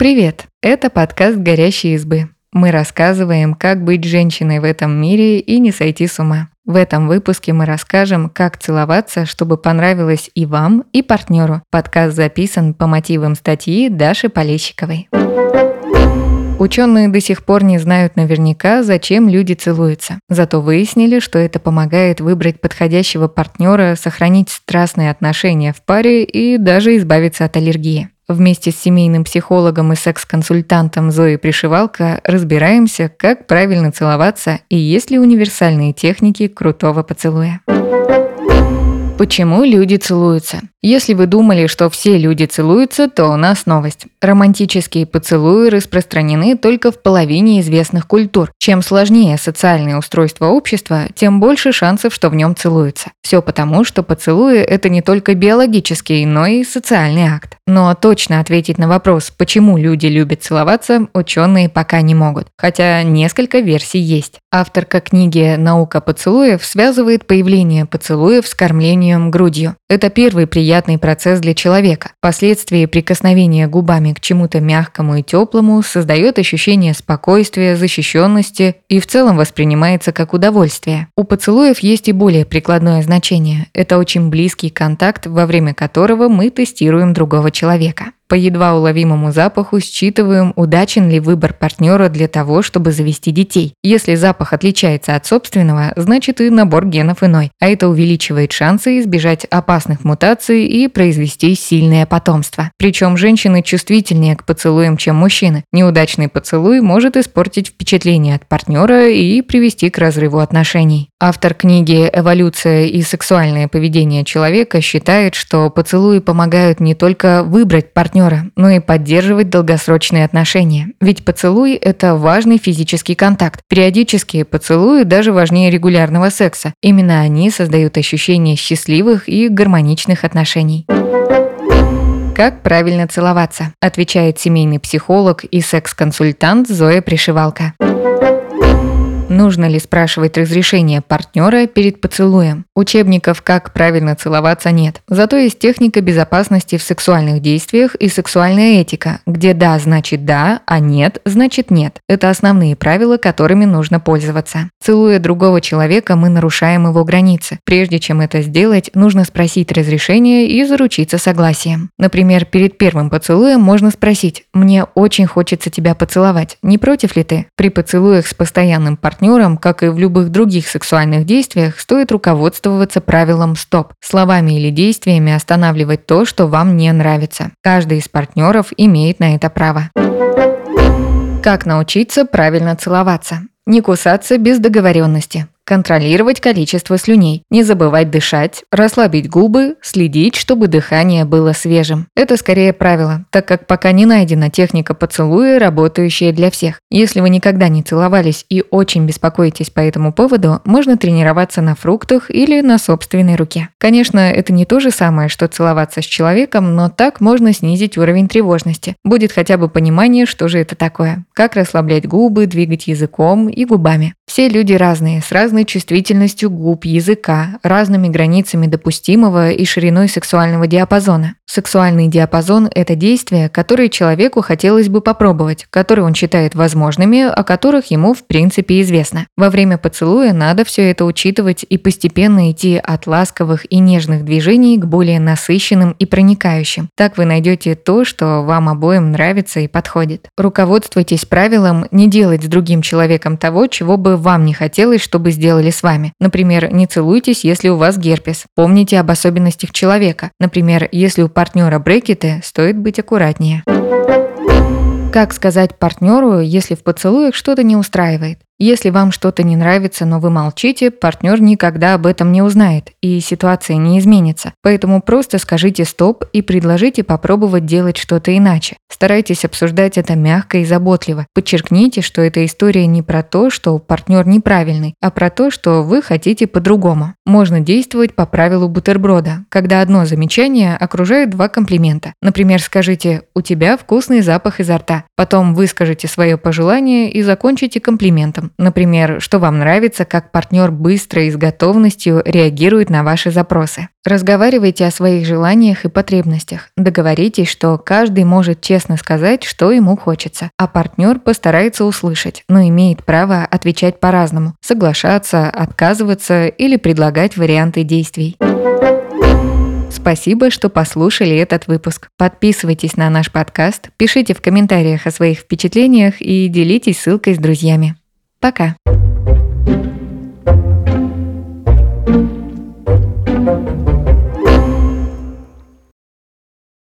Привет! Это подкаст «Горящие избы». Мы рассказываем, как быть женщиной в этом мире и не сойти с ума. В этом выпуске мы расскажем, как целоваться, чтобы понравилось и вам, и партнеру. Подкаст записан по мотивам статьи Даши Полещиковой. Ученые до сих пор не знают наверняка, зачем люди целуются. Зато выяснили, что это помогает выбрать подходящего партнера, сохранить страстные отношения в паре и даже избавиться от аллергии. Вместе с семейным психологом и секс-консультантом Зоей Пришивалко разбираемся, как правильно целоваться и есть ли универсальные техники крутого поцелуя. Почему люди целуются? Если вы думали, что все люди целуются, то у нас новость. Романтические поцелуи распространены только в половине известных культур. Чем сложнее социальное устройство общества, тем больше шансов, что в нем целуются. Все потому, что поцелуи – это не только биологический, но и социальный акт. Но точно ответить на вопрос, почему люди любят целоваться, ученые пока не могут. Хотя несколько версий есть. Авторка книги «Наука поцелуев» связывает появление поцелуев с кормлением грудью. Это первый приятный процесс для человека. Впоследствии прикосновение губами к чему-то мягкому и теплому создает ощущение спокойствия, защищенности и в целом воспринимается как удовольствие. У поцелуев есть и более прикладное значение. Это очень близкий контакт, во время которого мы тестируем другого человека. По едва уловимому запаху считываем, удачен ли выбор партнера для того, чтобы завести детей. Если запах отличается от собственного, значит и набор генов иной, а это увеличивает шансы избежать опасных мутаций и произвести сильное потомство. Причем женщины чувствительнее к поцелуям, чем мужчины. Неудачный поцелуй может испортить впечатление от партнера и привести к разрыву отношений. Автор книги «Эволюция и сексуальное поведение человека» считает, что поцелуи помогают не только выбрать партнера, партнера, но и поддерживать долгосрочные отношения. Ведь поцелуй – это важный физический контакт. Периодические поцелуи даже важнее регулярного секса. Именно они создают ощущение счастливых и гармоничных отношений. Как правильно целоваться? Отвечает семейный психолог и секс-консультант Зоя Пришивалка нужно ли спрашивать разрешение партнера перед поцелуем. Учебников «Как правильно целоваться» нет. Зато есть техника безопасности в сексуальных действиях и сексуальная этика, где «да» значит «да», а «нет» значит «нет». Это основные правила, которыми нужно пользоваться. Целуя другого человека, мы нарушаем его границы. Прежде чем это сделать, нужно спросить разрешение и заручиться согласием. Например, перед первым поцелуем можно спросить «Мне очень хочется тебя поцеловать, не против ли ты?» При поцелуях с постоянным партнером партнером, как и в любых других сексуальных действиях, стоит руководствоваться правилом «стоп». Словами или действиями останавливать то, что вам не нравится. Каждый из партнеров имеет на это право. Как научиться правильно целоваться? Не кусаться без договоренности контролировать количество слюней, не забывать дышать, расслабить губы, следить, чтобы дыхание было свежим. Это скорее правило, так как пока не найдена техника поцелуя, работающая для всех. Если вы никогда не целовались и очень беспокоитесь по этому поводу, можно тренироваться на фруктах или на собственной руке. Конечно, это не то же самое, что целоваться с человеком, но так можно снизить уровень тревожности. Будет хотя бы понимание, что же это такое. Как расслаблять губы, двигать языком и губами. Все люди разные, с разной чувствительностью губ, языка, разными границами допустимого и шириной сексуального диапазона. Сексуальный диапазон – это действия, которые человеку хотелось бы попробовать, которые он считает возможными, о которых ему в принципе известно. Во время поцелуя надо все это учитывать и постепенно идти от ласковых и нежных движений к более насыщенным и проникающим. Так вы найдете то, что вам обоим нравится и подходит. Руководствуйтесь правилом не делать с другим человеком того, чего бы вам не хотелось, чтобы сделали с вами. Например, не целуйтесь, если у вас герпес. Помните об особенностях человека. Например, если у партнера брекеты, стоит быть аккуратнее. Как сказать партнеру, если в поцелуях что-то не устраивает? Если вам что-то не нравится, но вы молчите, партнер никогда об этом не узнает, и ситуация не изменится. Поэтому просто скажите стоп и предложите попробовать делать что-то иначе. Старайтесь обсуждать это мягко и заботливо. Подчеркните, что эта история не про то, что партнер неправильный, а про то, что вы хотите по-другому. Можно действовать по правилу бутерброда, когда одно замечание окружает два комплимента. Например, скажите «У тебя вкусный запах изо рта». Потом выскажите свое пожелание и закончите комплиментом. Например, что вам нравится, как партнер быстро и с готовностью реагирует на ваши запросы. Разговаривайте о своих желаниях и потребностях. Договоритесь, что каждый может честно сказать, что ему хочется, а партнер постарается услышать, но имеет право отвечать по-разному, соглашаться, отказываться или предлагать варианты действий. Спасибо, что послушали этот выпуск. Подписывайтесь на наш подкаст, пишите в комментариях о своих впечатлениях и делитесь ссылкой с друзьями. Пока!